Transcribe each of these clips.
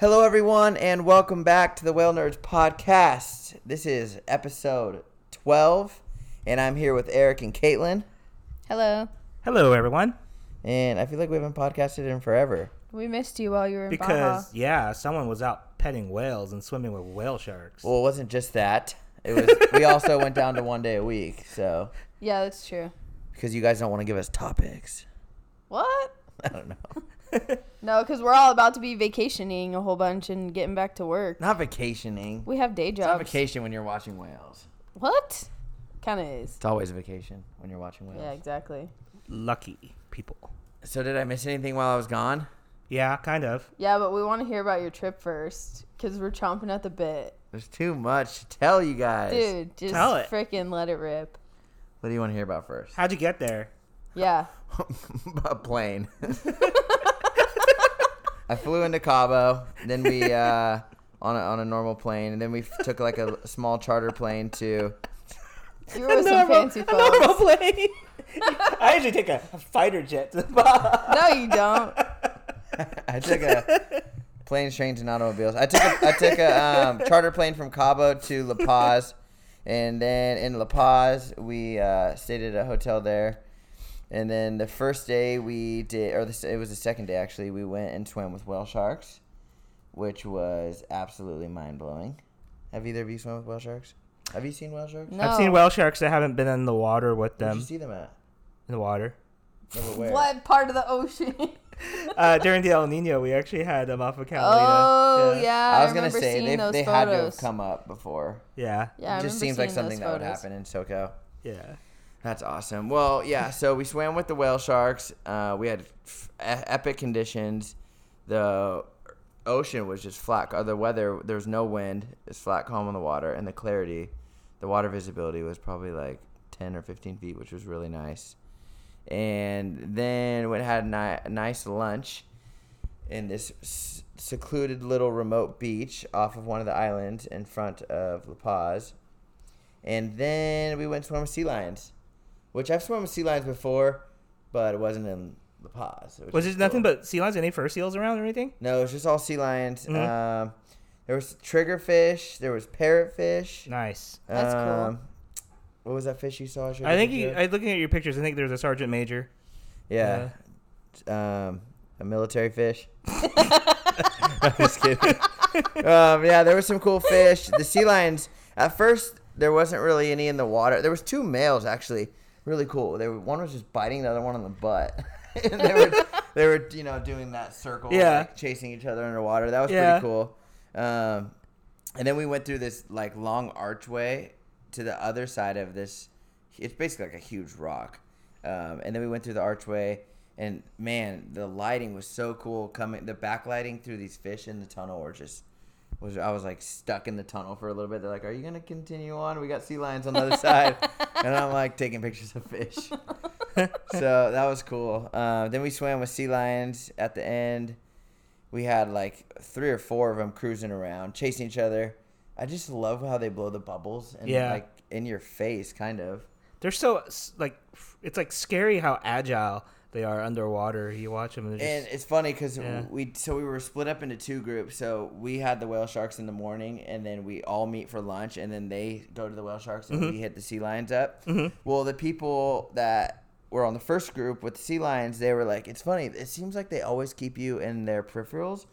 Hello, everyone, and welcome back to the Whale Nerds podcast. This is episode 12, and I'm here with Eric and Caitlin. Hello. Hello, everyone. And I feel like we haven't podcasted in forever. We missed you while you were in Because Baja. yeah, someone was out petting whales and swimming with whale sharks. Well, it wasn't just that. It was. we also went down to one day a week, so Yeah, that's true. because you guys don't want to give us topics. What? I don't know. No, because we're all about to be vacationing a whole bunch and getting back to work. Not vacationing. We have day It's not jobs. vacation when you're watching whales. What? Kind of is. It's always a vacation when you're watching whales. Yeah, exactly. Lucky people. So did I miss anything while I was gone? Yeah, kind of. Yeah, but we want to hear about your trip first because we're chomping at the bit. There's too much to tell you guys. Dude, just Tell it. freaking let it rip. What do you want to hear about first? How'd you get there? Yeah. a plane. I flew into Cabo. Then we uh, on a, on a normal plane, and then we took like a small charter plane to. You were with some fancy folks. plane. I usually take a, a fighter jet to the bar. No, you don't. I took a planes, trains, and automobiles. I took a, I took a um, charter plane from Cabo to La Paz, and then in La Paz we uh, stayed at a hotel there. And then the first day we did, or the, it was the second day actually, we went and swam with whale sharks, which was absolutely mind blowing. Have either of you swum with whale sharks? Have you seen whale sharks? No. I've seen whale sharks that haven't been in the water with Where'd them. you see them at? In the water. No, where? What part of the ocean? Uh, during the El Nino, we actually had them off of Catalina. oh, yeah. I was gonna say they, they had to have come up before. Yeah. Yeah, I it just seems like something that would happen in SoCo. Yeah. That's awesome. Well, yeah. So we swam with the whale sharks. Uh, we had f- epic conditions. The ocean was just flat. Or the weather, there was no wind. It's flat, calm on the water, and the clarity, the water visibility was probably like ten or fifteen feet, which was really nice. And then we had a, ni- a nice lunch in this s- secluded little remote beach off of one of the islands in front of La Paz. And then we went swim with sea lions, which I've swum with sea lions before, but it wasn't in La Paz. which Was is there nothing but sea lions? Any fur seals around or anything? No, it was just all sea lions. Mhm. Um, there was triggerfish. There was parrotfish. Nice. That's cool. Um, What was that fish you saw? showed I think picture you. of? I looking at your pictures. I think there was a sergeant major. yeah. Um, a military fish. I'm just kidding. um, yeah, there was some cool fish. The sea lions. At first, there wasn't really any in the water. There was two males actually, really cool. They were one was just biting the other one on the butt, and they were they were you know doing that circle, Yeah. like, chasing each other underwater. That was Yeah. pretty cool. Um, and then we went through this like long archway to the other side of this. It's basically like a huge rock. Um, and then we went through the archway, and man, the lighting was so cool. Coming, the backlighting through these fish in the tunnel were just was. I was like stuck in the tunnel for a little bit. They're like, "Are you gonna continue on? We got sea lions on the other side," and I'm like taking pictures of fish. so that was cool. Uh, then we swam with sea lions at the end. We had like three or four of them cruising around, chasing each other. I just love how they blow the bubbles and Yeah. like in your face, kind of. They're so like it's like scary how agile they are underwater. You watch them and they're And it's funny because Yeah. we so we were split up into two groups. So we had the whale sharks in the morning, and then we all meet for lunch, and then they go to the whale sharks, and Mm-hmm. we hit the sea lions up. Well, the people that were on the first group with the sea lions, they were like, "It's funny. It seems like they always keep you in their peripherals."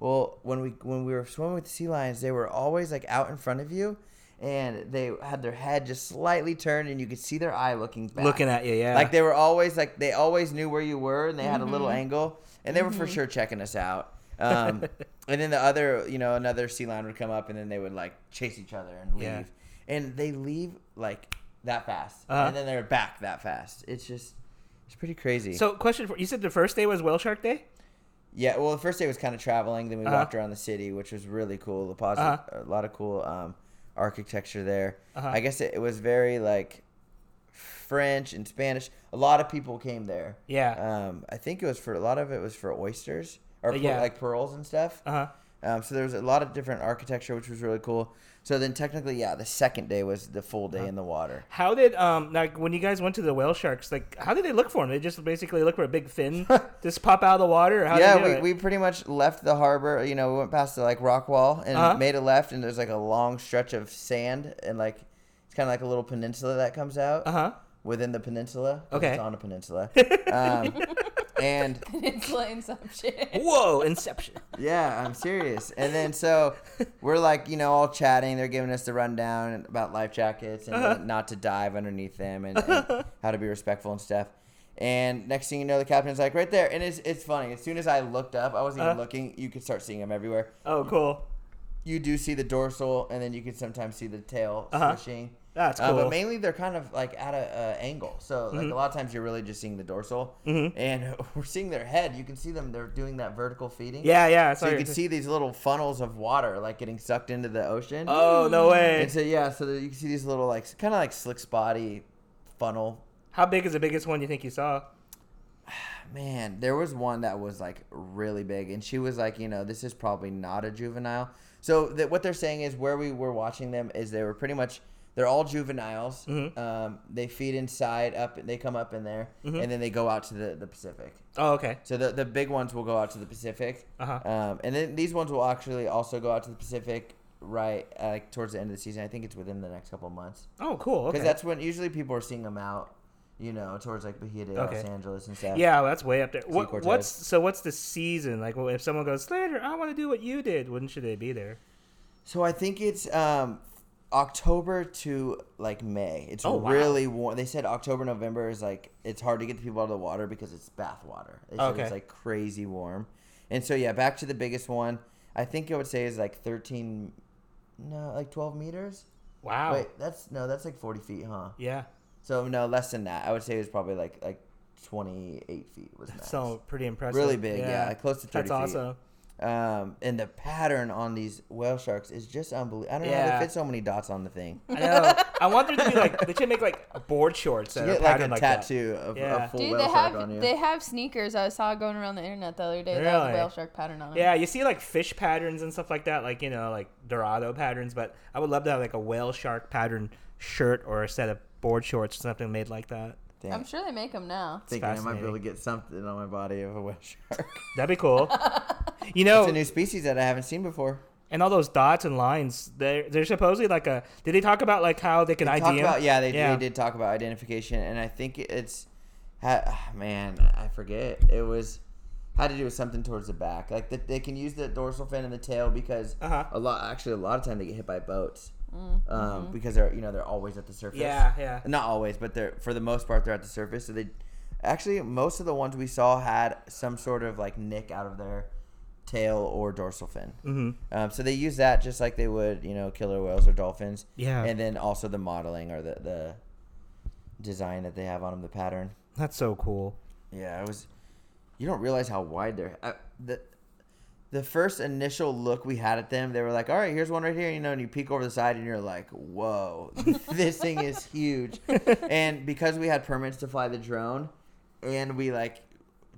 Well, when we when we were swimming with the sea lions, they were always like out in front of you. And they had their head just slightly turned, and you could see their eye looking back. looking at you. Yeah, Like they were always like they always knew where you were, and they had a little Mm-hmm. angle, and they were for sure checking us out. Um, and then the other, you know, another sea lion would come up, and then they would like chase each other and leave, Yeah. and they leave like that fast, Uh-huh. and then they're back that fast. It's just it's pretty crazy. So, question for you said the first day was whale shark day. yeah, well, the first day was kind of traveling. Then we Uh-huh. walked around the city, which was really cool. La Paz, Uh-huh. a lot of cool um, architecture there. Uh-huh. I guess it, it was very like French and Spanish. A lot of people came there. Yeah. Um, I think it was for a lot of it was for oysters or Uh, yeah. like pearls and stuff. Uh huh. Um, so there was a lot of different architecture, which was really cool. So then technically, yeah, the second day was the full day in the water. How did um like when you guys went to the whale sharks like how did they look for them? They just basically look for a big fin just pop out of the water. Or how yeah, did they do we, we pretty much left the harbor. You know, we went past the like rock wall and Uh-huh. made a left, and there's like a long stretch of sand, and like it's kind of like a little peninsula that comes out uh huh. Within the peninsula. Okay. it's on a peninsula. um, and Peninsula Inception. Whoa, Inception. yeah, I'm serious. And then so we're like, you know, all chatting. They're giving us the rundown about life jackets and Uh-huh. not to dive underneath them and, and how to be respectful and stuff. And next thing you know, the captain's like right there, and it's it's funny. As soon as I looked up, I wasn't even Uh-huh. looking. You could start seeing them everywhere. Oh, cool. You do see the dorsal, and then you can sometimes see the tail Uh-huh. swishing. That's Uh, cool. but mainly they're kind of like at a uh, angle, so like Mhm. a lot of times you're really just seeing the dorsal, Mhm. and we're seeing their head. You can see them; they're doing that vertical feeding. yeah, yeah. So you can see these little funnels of water like getting sucked into the ocean. Oh no way! And so yeah, so you can see these little like kind of like slick spotty funnel. How big is the biggest one you think you saw? Man, there was one that was like really big, and she was like, you know, this is probably not a juvenile. So that what they're saying is where we were watching them is they were pretty much they're all juveniles. Mhm. Um, they feed inside up, they come up in there, Mhm. and then they go out to the the Pacific. Oh, okay. So the the big ones will go out to the Pacific. Uh huh. Um, and then these ones will actually also go out to the Pacific right uh, like towards the end of the season. I think it's within the next couple of months Oh, cool. because Okay. that's when usually people are seeing them out, you know, towards like Bahia de Okay. Los Angeles and stuff. Yeah, well, that's way up there. What, what's so? What's the season like? Well, if someone goes Slater, I want to do what you did. Wouldn't should they be there? So I think it's um, October to like May. It's Oh, wow. really warm. They said October November is like it's hard to get the people out of the water because it's bath water. They said Okay. it's like crazy warm. And so yeah, back to the biggest one. I think I would say is like thirteen, no, like twelve meters. Wow. Wait, that's no, that's like forty feet, huh? Yeah. So no, less than that. I would say it was probably like like twenty eight feet was max. So pretty impressive. really big, yeah, like close to thirty That's feet. awesome. Um, and the pattern on these whale sharks is just unbelievable. I don't know how Yeah. they fit so many dots on the thing. I know. I want them to be like they should make like board shorts You that are get like a patterned like that. tattoo of Yeah. a full Dude, whale they shark on have you. they have sneakers I saw going around the internet the other day that have Really? a whale shark pattern on them. Yeah, you see like fish patterns and stuff like that, like you know, like Dorado patterns. But I would love to have like a whale shark pattern shirt or a set of board shorts, something made like that. Dang, I'm sure they make them now. thinking I might be able to get something on my body of a whale shark. That'd be cool. you know, it's a new species that I haven't seen before. and all those dots and lines, they're they're supposedly like a. Did they talk about like how they can They ID talked 'em? about yeah they, Yeah. they did talk about identification, and I think it's man I forget it was had to do with something towards the back. Like that they can use the dorsal fin and the tail because Uh-huh. a lot actually a lot of time they get hit by boats Um, mhm. because they're you know they're always at the surface. Yeah, yeah. not always, but they're for the most part they're at the surface. So they actually most of the ones we saw had some sort of like nick out of their tail or dorsal fin. Mm-hmm. Um, so they use that just like they would you know killer whales or dolphins. Yeah. And then also the modeling or the the design that they have on them, the pattern. That's so cool. Yeah, it was. You don't realize how wide they're. Uh, the the first initial look we had at them, they were like, "All right, here's one right here," you know, and you peek over the side, and you're like, "Whoa, this thing is huge." and because we had permits to fly the drone, and we like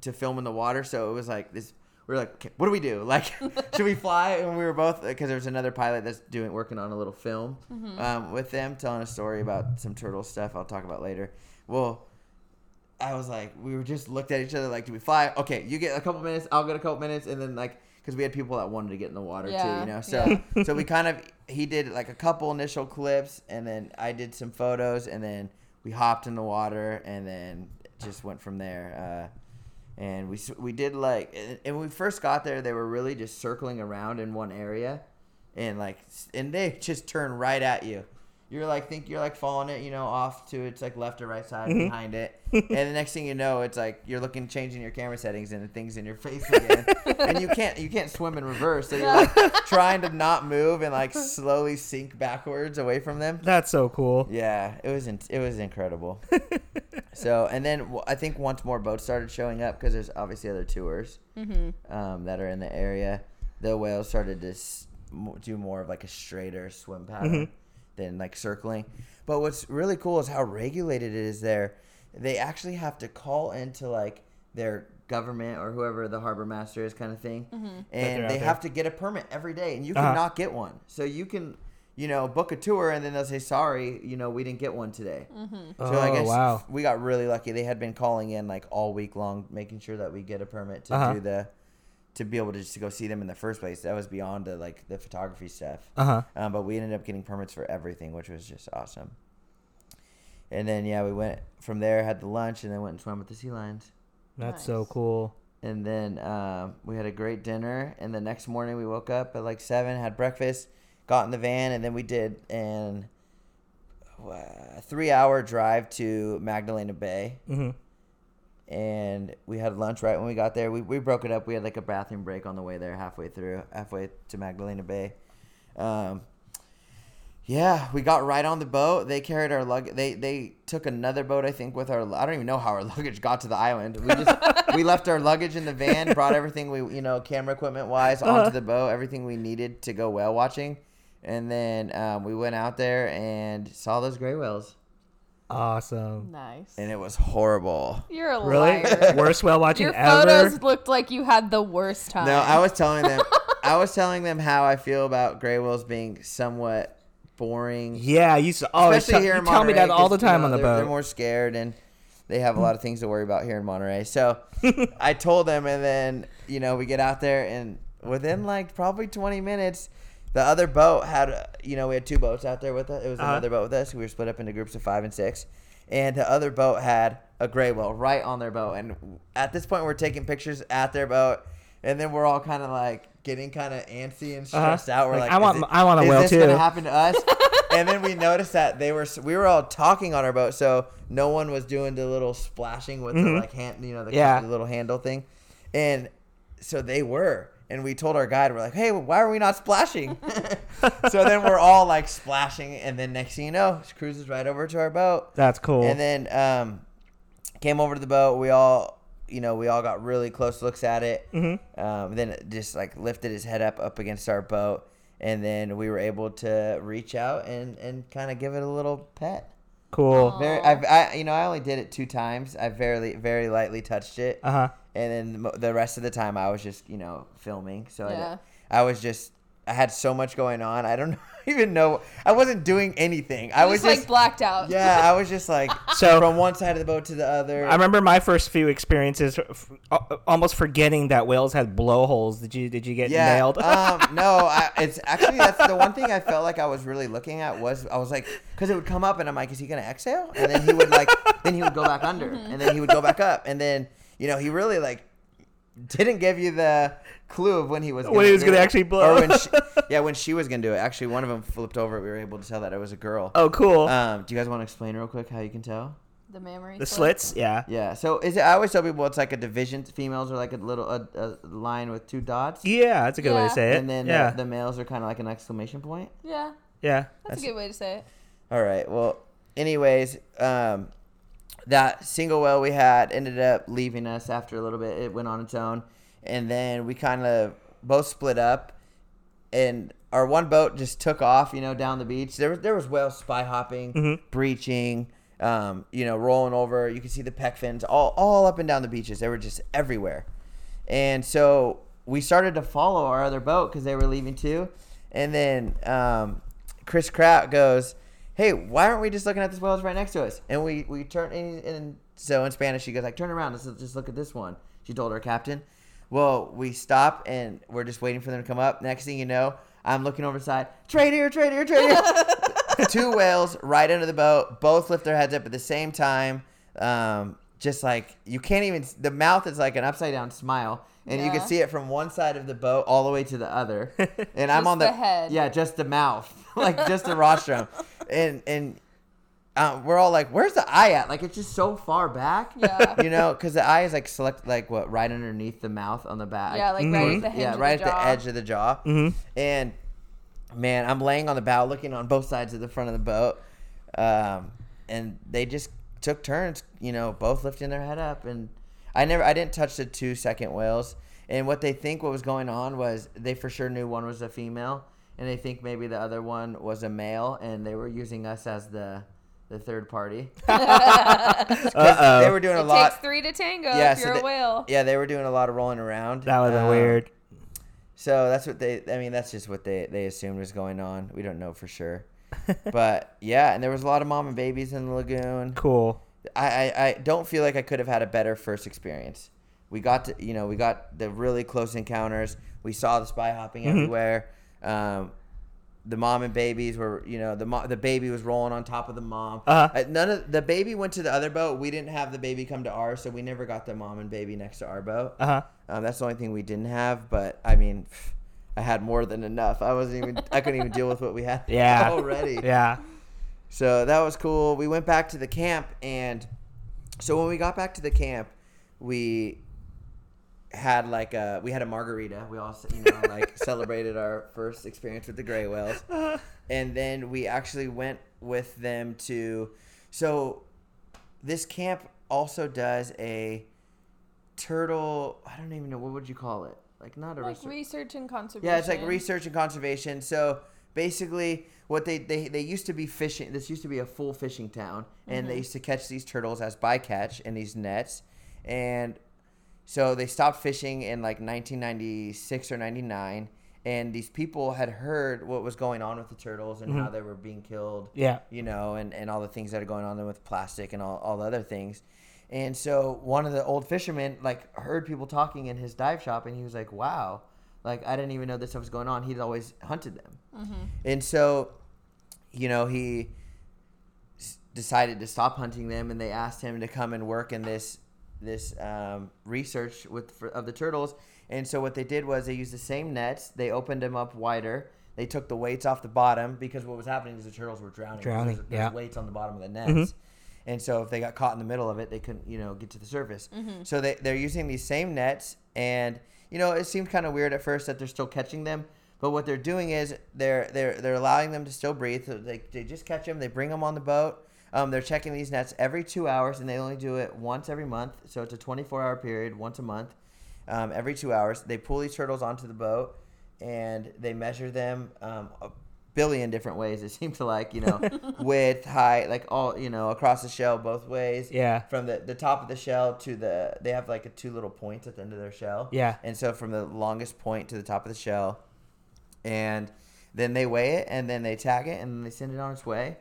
to film in the water, so it was like this. We are like, okay, "What do we do? Like, should we fly?" And we were both because there was another pilot that's doing working on a little film um, with them, telling a story about some turtle stuff. I'll talk about later. Well. I was like, we were just looked at each other like, do we fly? Okay, you get a couple minutes, I'll get a couple minutes, and then like, because we had people that wanted to get in the water too, you know. So, yeah. so we kind of he did like a couple initial clips, and then I did some photos, and then we hopped in the water, and then just went from there. Uh, and we we did like, and- and when we first got there, they were really just circling around in one area, and like, and they just turn right at you. You're like think you're like following it, you know, off to its like left or right side Mhm. behind it, and the next thing you know, it's like you're looking, changing your camera settings, and the thing's in your face again, and you can't you can't swim in reverse, so you're like trying to not move and like slowly sink backwards away from them. That's so cool. Yeah, it was in, it was incredible. so and then w- I think once more boats started showing up because there's obviously other tours Mm-hmm. um, that are in the area. The whales started to s- do more of like a straighter swim pattern Mhm. Than like circling. But what's really cool is how regulated it is there. They actually have to call into like their government or whoever the harbor master is kind of thing Mm-hmm. and they have to get a permit every day and you Uh-huh. cannot get one so you can you know book a tour and then they'll say sorry you know we didn't get one today Mm-hmm. so i Oh, guess wow. we got really lucky they had been calling in like all week long making sure that we get a permit to Uh-huh. do the to be able to just to go see them in the first place that was beyond the like the photography stuff Uh huh. um, but we ended up getting permits for everything, which was just awesome. And then yeah, we went from there, had the lunch, and then went and swam with the sea lions. That's so cool. And then um, we had a great dinner. And the next morning we woke up at like seven, had breakfast, got in the van, and then we did an uh, three-hour drive to Magdalena Bay. hmm And we had lunch right when we got there. We, we broke it up. We had like a bathroom break on the way there, halfway through, halfway to Magdalena Bay. Um, yeah, we got right on the boat. They carried our luggage. They they took another boat, I think, with our. I don't even know how our luggage got to the island. We just we left our luggage in the van, brought everything we you know camera equipment wise Uh-huh. onto the boat, everything we needed to go whale watching, and then um, we went out there and saw those gray whales, Awesome. Nice. and it was horrible. You're a Really? liar. Worst whale watching Your ever. photos looked like you had the worst time. No, I was telling them, I was telling them how I feel about gray whales being somewhat boring. Yeah, you, s- oh, always especially tell, here you in tell me Monterey, that all 'cause, the you time know, on the they're, boat. They're more scared and they have a lot of things to worry about here in Monterey. So I told them, and then you know we get out there, and within like probably 20 minutes, the other boat had you know we had two boats out there with us. It was Uh-huh. another boat with us. We were split up into groups of five and six, and the other boat had a gray whale right on their boat. And at this point, we're taking pictures at their boat. And then we're all kind of like getting kind of antsy and Uh-huh. stressed out. We're Like, like, I want- is it- I want a whale. is whale this gonna happen to us? and then we noticed that they were we were all talking on our boat, so no one was doing the little splashing with the Mhm. like hand, you know, the, Yeah. the little handle thing, and so they were. And we told our guide, we're like, hey, why are we not splashing? so then we're all like splashing, and then next thing you know, she cruises right over to our boat, That's cool. and then um, came over to the boat. We all, you know, we all got really close looks at it. Mhm. Um, then it just like lifted his head up up against our boat, and then we were able to reach out and and kind of give it a little pet. Cool. Very, I've, I, you know, I only did it two times. I very, very lightly touched it, Uh huh. and then the the rest of the time I was just, you know, filming. So Yeah. I, I was just, I had so much going on. I don't even know. I wasn't doing anything. I was just, just, like blacked out. yeah, I was just like So- from one side of the boat to the other. I remember my first few experiences, f- almost forgetting that whales had blowholes. Did you Did you get yeah. nailed? um, no, I, it's actually that's the one thing I felt like I was really looking at was I was like because it would come up and I'm like, is he gonna exhale? And then he would like, then he would go back under, and then he would go back up, and then you know he really like didn't give you the clue of when he was When he was gonna actually blow. or when she, yeah when she was gonna do it. Actually, one of them flipped over. We were able to tell that it was a girl. oh, cool. Um, do you guys want to explain real quick how you can tell? The memory. the slip. slits. Yeah. Yeah. So is it? I always tell people it's like a division. Females are like a little a, a line with two dots, Yeah, that's a good way Yeah. to say it. and then yeah, the, the males are kind of like an exclamation point. Yeah, yeah. that's, a good way to say it. All right. Well, anyways, um, that single whale we had ended up leaving us after a little bit. It went on its own, and then we kind of both split up, and our one boat just took off. You know, down the beach. There was there was whales spy hopping, Mhm. breaching. Um, you know, rolling over. You could see the pec fins all all up and down the beaches. They were just everywhere, and so we started to follow our other boat because they were leaving too. And then um, Chris Kratt goes, "Hey, why aren't we just looking at this whale right next to us?" And we we turn and, and so in Spanish she goes like, "Turn around, let's just look at this one." She told her captain. Well, we stop and we're just waiting for them to come up. Next thing you know, I'm looking over the side. Trade here, trade here, trade here. Two whales right under the boat. Both lift their heads up at the same time. Um, just like you can't even. The mouth is like an upside down smile, and you can see it from one side of the boat all the way to the other. And I'm on the, the head. Yeah, just the mouth, like just the rostrum, and and uh, we're all like, "Where's the eye at?" Like it's just so far back. Yeah. You know, because the eye is like select like what right underneath the mouth on the back. Yeah, like right Mhm. at the hinge yeah, right the at jaw. the edge of the jaw. hmm And man, I'm laying on the bow, looking on both sides of the front of the boat, um, and they just took turns. You know, both lifting their head up, and I never, I didn't touch the two second whales. And what they think what was going on was they for sure knew one was a female, and they think maybe the other one was a male, and they were using us as the the third party. They were doing a It lot. takes three to tango Yeah, if so you're they- a whale. Yeah, they were doing a lot of rolling around. That was Um, weird. So that's what they. I mean, that's just what they they assumed was going on. We don't know for sure. but yeah, and there was a lot of mom and babies in the lagoon. Cool. I, I, I don't feel like I could have had a better first experience. We got to, you know, we got the really close encounters. We saw the spy hopping Mhm. everywhere. Um, the mom and babies were, you know, the mo- the baby was rolling on top of the mom. Uh-huh. Uh, none of the baby went to the other boat. We didn't have the baby come to ours, so we never got the mom and baby next to our boat. Uh huh. Um, that's the only thing we didn't have. But I mean, I had more than enough. I wasn't even. I couldn't even deal with what we had Yeah. already. Yeah. So that was cool. We went back to the camp, and so when we got back to the camp, we had like a we had a margarita. We all you know like celebrated our first experience with the gray whales, and then we actually went with them to. So this camp also does a turtle. I don't even know what would you call it. Like not a Like research- research and conservation. yeah, it's like research and conservation. So basically, what they, they they used to be fishing. This used to be a full fishing town, and they mm-hmm. used to catch these turtles as bycatch in these nets, and so they stopped fishing in like 1996 or 99. And these people had heard what was going on with the turtles and how mm-hmm. they were being killed Yeah. you know, and, and all the things that are going on there with plastic and all, all the other things. And so one of the old fishermen like heard people talking in his dive shop and he was like, wow, like I didn't even know this stuff was going on. He'd always hunted them. Mm-hmm. And so, you know, he s- decided to stop hunting them and they asked him to come and work in this this um, research with for, of the turtles. And so what they did was they used the same nets. They opened them up wider. They took the weights off the bottom because what was happening is the turtles were drowning. 'cause Drowning, There's, there's yeah. weights on the bottom of the nets. And so if they got caught in the middle of it, they couldn't, you know, get to the surface. So they, they're using these same nets. And, you know, it seemed kind of weird at first that they're still catching them. But what they're doing is they're they're they're allowing them to still breathe. So they, they just catch them. They bring them on the boat. Um, they're checking these nets every two hours, and they only do it once every month. So it's a 24-hour period, once a month, um, every two hours. They pull these turtles onto the boat, and they measure them um, a billion different ways. It seems to like you know width, height, like all you know across the shell both ways. Yeah. From the the top of the shell to the they have like a two little points at the end of their shell. Yeah. And so from the longest point to the top of the shell, and then they weigh it and then they tag it and then they send it on its way.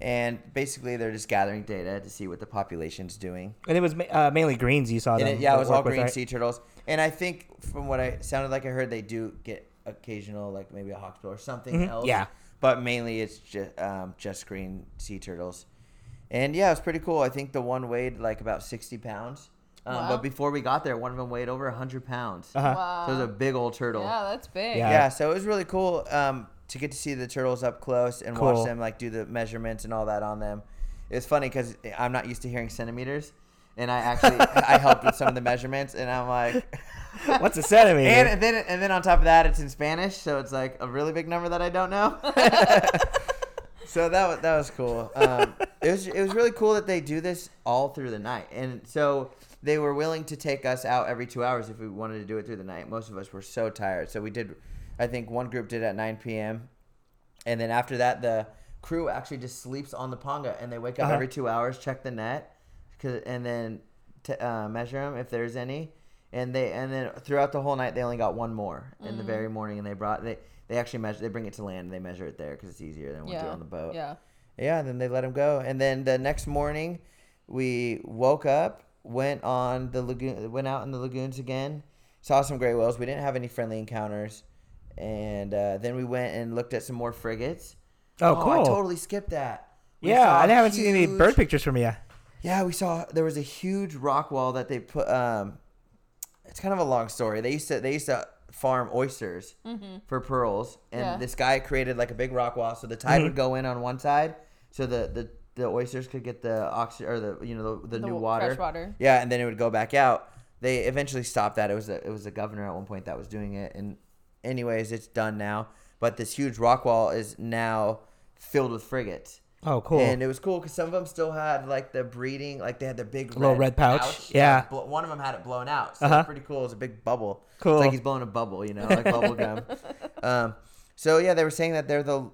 And basically, they're just gathering data to see what the population's doing. And it was ma- uh, mainly greens you saw And them. it, yeah, it was all work with, green right? sea turtles. And I think from what I sounded like I heard, they do get occasional, like maybe a hawksbill or something Mhm, else. yeah. But mainly, it's just um, just green sea turtles. And yeah, it was pretty cool. I think the one weighed like about sixty pounds. Um, Wow. But before we got there, one of them weighed over hundred pounds. Uh-huh. Wow. So it was a big old turtle. yeah, that's big. Yeah. Yeah, so it was really cool um, to get to see the turtles up close and watch them like do the measurements and all that on them. It was funny because I'm not used to hearing centimeters, and I actually I helped with some of the measurements, and I'm like, What's a centimeter? and, and then and then on top of that, it's in Spanish, so it's like a really big number that I don't know. so that was that was cool. Um, it was it was really cool that they do this all through the night, and so they were willing to take us out every two hours if we wanted to do it through the night. Most of us were so tired, so we did. I think one group did at 9 p.m. And then after that, the crew actually just sleeps on the panga, and they wake up Uh-huh. every two hours, check the net, 'cause- and then t- uh, measure them if there's any. And they and then throughout the whole night, they only got one more in the very morning, and they brought they they actually measure they bring it to land and they measure it there because it's easier than what do Yeah. on the boat. Yeah. Yeah, And then they let him go. And then the next morning, we woke up, went on the lagoon, went out in the lagoons again, saw some gray whales. We didn't have any friendly encounters, and uh, then we went and looked at some more frigates. Oh, I cool. I totally skipped that. We yeah, I haven't seen any bird pictures from you. Yeah, we saw there was a huge rock wall that they put. Um, it's kind of a long story. They used to they used to farm oysters for pearls, and Yeah. this guy created like a big rock wall, so the tide would go in on one side, so the the, the oysters could get the oxygen or the you know the, the, new water. fresh water. Yeah, and then it would go back out. They eventually stopped that. It was a it was a governor at one point that was doing it, and anyways, it's done now. But this huge rock wall is now filled with frigates. Oh, cool. And it was cool because some of them still had like the breeding, like they had their big Little red pouch? Yeah. Bl- one of them had it blown out. So Uh-huh. it's pretty cool. It was a big bubble. Cool. It's like he's blowing a bubble, you know, like bubble gum. Um, so yeah, they were saying that they're the,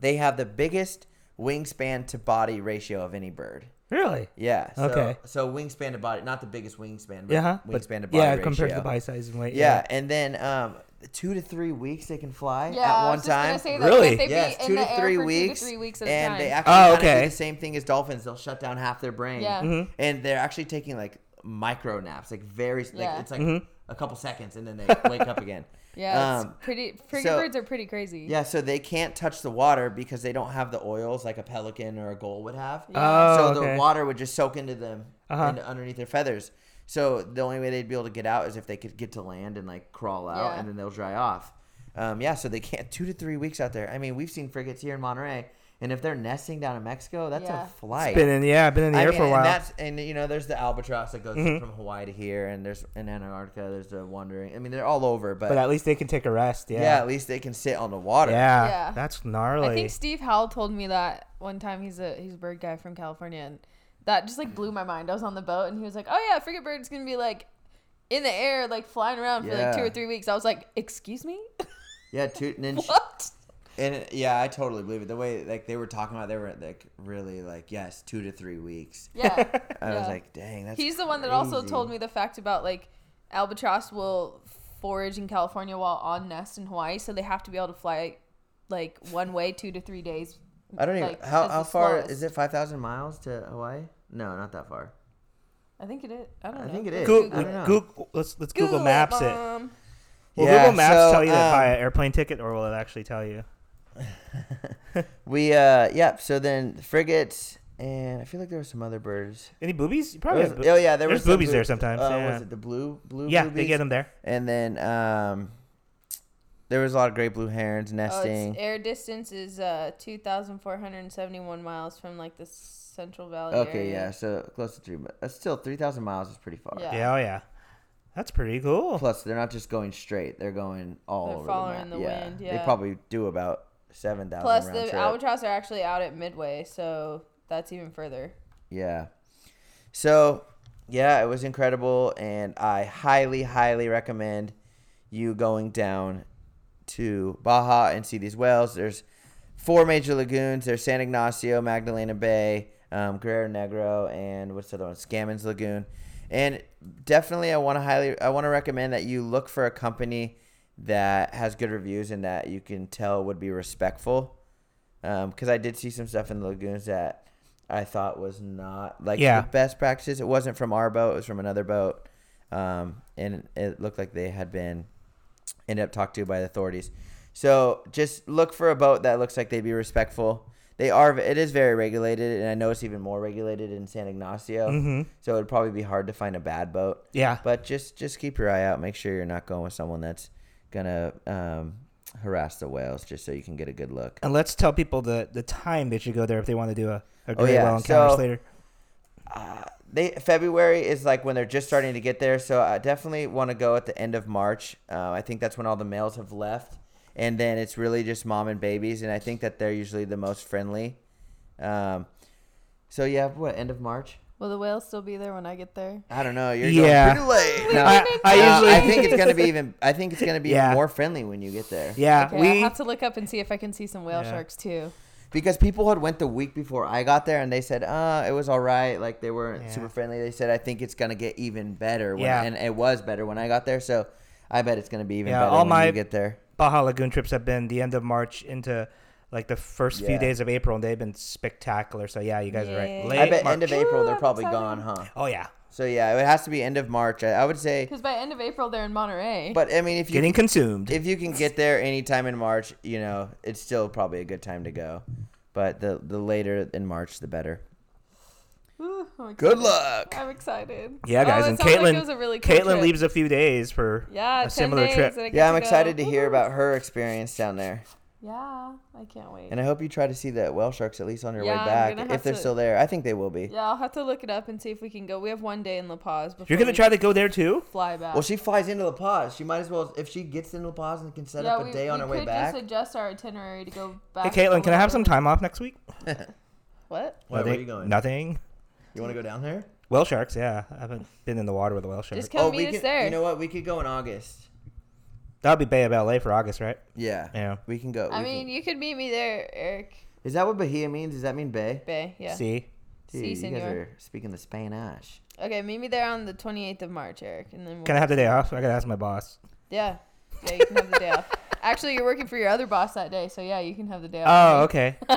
they have the biggest wingspan to body ratio of any bird. Really? Yeah. So, Okay. So wingspan to body, not the biggest wingspan, but Yeah. huh? wingspan But, to body yeah, ratio. compared to the body size and weight. Yeah, and then um, two to three weeks they can fly Yeah, at I one was just time. say that. Really? They Yes, be in two the to air three for weeks, Two to three weeks at a and time. they actually Oh, kind of okay. do the same thing as dolphins. They'll shut down half their brain, Yeah. Mhm. and they're actually taking like micro naps, like very, like Yeah. it's like Mhm. a couple seconds, and then they wake up again. yeah, it's um, pretty. Frigate so- birds are pretty crazy. Yeah, so they can't touch the water because they don't have the oils like a pelican or a gull would have. Yeah. Oh, so okay. the water would just soak into them Uh-huh. and underneath their feathers. So the only way they'd be able to get out is if they could get to land and like crawl out, Yeah. and then they'll dry off. Um, yeah, so they can't two to three weeks out there. I mean, we've seen frigates here in Monterey, and if they're nesting down in Mexico, that's Yeah. a flight. Been in, yeah, been in the I air mean, for a while. and that's and you know, there's the albatross that goes Mhm. from Hawaii to here, and there's in Antarctica, there's the wandering. I mean, they're all over, but, but at least they can take a rest. yeah. Yeah. at least they can sit on the water. Yeah. Yeah. That's gnarly. I think Steve Howell told me that one time. He's a he's a bird guy from California, and that just like blew my mind. I was on the boat, and he was like, "Oh yeah, frigate bird's gonna be like in the air, like flying around for like two or three weeks." I was like, "Excuse me, yeah. Two, and then she- what?" And yeah, I totally believe it. The way like they were talking about, they were like really like yes, two to three weeks. Yeah, I was Yeah. like, dang, that's. he's the one that also crazy. told me the fact about like albatross will forage in California while on nest in Hawaii, so they have to be able to fly like one way, two to three days. I don't even. like, how how the far slowest. is it? Five thousand miles to Hawaii? No, not that far. I think it is. I don't know. I know. think it is. Google, I don't know. Google, let's let's Google, Maps it. Mom. Will Yeah, Google Maps so, tell you to um, buy an airplane ticket, or will it actually tell you? We uh yeah. So then frigates and I feel like there were some other birds. Any boobies? You probably was- have bo- oh yeah, there there's was some boobies there boo- sometimes. Uh, yeah, Was it the blue blue? yeah, boobies? they get them there. And then um, there was a lot of great blue herons Oh, nesting. its air distance is uh, 2,471 miles from like the Central Valley okay, area. yeah, so close to three, but that's still three thousand miles is pretty far. Yeah. Yeah, oh yeah, that's pretty cool. Plus, they're not just going straight; they're going all They're over following the, the yeah. wind, they probably do about seven thousand. Plus, the trip. albatross are actually out at Midway, so that's even further. Yeah. So, yeah, it was incredible, and I highly, highly recommend you going down to Baja and see these whales. There's four major lagoons. There's San Ignacio, Magdalena Bay, um, Guerrero Negro, and what's the other one? Scammon's Lagoon. And definitely, I want to highly, I want to recommend that you look for a company that has good reviews and that you can tell would be respectful. Um, Because I did see some stuff in the lagoons that I thought was not like Yeah. the best practices. It wasn't from our boat; it was from another boat, um, and it looked like they had been ended up talked to by the authorities. So just look for a boat that looks like they'd be respectful. They are. It is very regulated, and I know it's even more regulated in San Ignacio. hmm So it'd probably be hard to find a bad boat. Yeah, But just just keep your eye out. Make sure you're not going with someone that's gonna um, harass the whales, just so you can get a good look. and let's tell people the the time they should go there if they want to do a, a Oh, great yeah, well encounters so- later. Uh, they February is like when they're just starting to get there, so I definitely want to go at the end of March. Uh, I think that's when all the males have left, and then it's really just mom and babies, and I think that they're usually the most friendly. Um, so yeah, what end of March? Will the whales still be there when I get there? I don't know. You're Yeah. going pretty late. No, I, I usually I think it's gonna be even. I think it's gonna be Yeah. more friendly when you get there. yeah Okay, we I have to look up and see if I can see some whale Yeah. sharks too. because people had went the week before I got there and they said, uh, it was all right. Like they weren't Yeah. super friendly. They said, I think it's gonna get even better. When, Yeah. and it was better when I got there. So I bet it's gonna be even Yeah, better all when my- you get there. Baja Lagoon trips have been the end of March into like the first few days of April, and they've been spectacular. So yeah, you guys are right. Late I bet March. end of April they're probably gone, huh? oh yeah, So yeah, it has to be end of March. I, I would say, Because by end of April they're in Monterey. but I mean, if you getting consumed. if you can get there anytime in March, you know, it's still probably a good time to go. But the the later in March, the better. Ooh, I'm Good luck. I'm excited. Yeah, guys, oh, and sounds like Caitlin- it was a really cool Caitlin trip. leaves a few days for Yeah, a similar days trip. and I get Yeah, I'm go. excited to hear about her experience down there, Yeah, I can't wait. and I hope you try to see the whale sharks at least on your Yeah, way back if they're to- still there. I think they will be. Yeah, I'll have to look it up and see if we can go. We have one day in La Paz before You're gonna try to go there too? fly back. Well, she flies into La Paz. She might as well if she gets into La Paz and can set yeah, up a we, day on we her way could back. just adjust our itinerary to go back. Hey back. Caitlin, can I have some time off next week? What? Why, where Nothing. are you going? Nothing. You want to go down there? Whale sharks, yeah. I haven't been in the water with a whale shark. Just come oh, we meet us could. there. You know what? We could go in August. That'll be Bay of LA for August, right? Yeah. Yeah. We can go. I we mean, can- you could meet me there, Eric. Is that what Bahia means? Does that mean bay? Bay, yeah. See, Dude, Si, you guys are speaking the Spanish. Okay, meet me there on the 28th of March, Eric, and then we'll, can I have the day off? I gotta ask my boss. yeah, yeah, you can have the day off. Actually, you're working for your other boss that day, so yeah, you can have the day off. Oh, okay.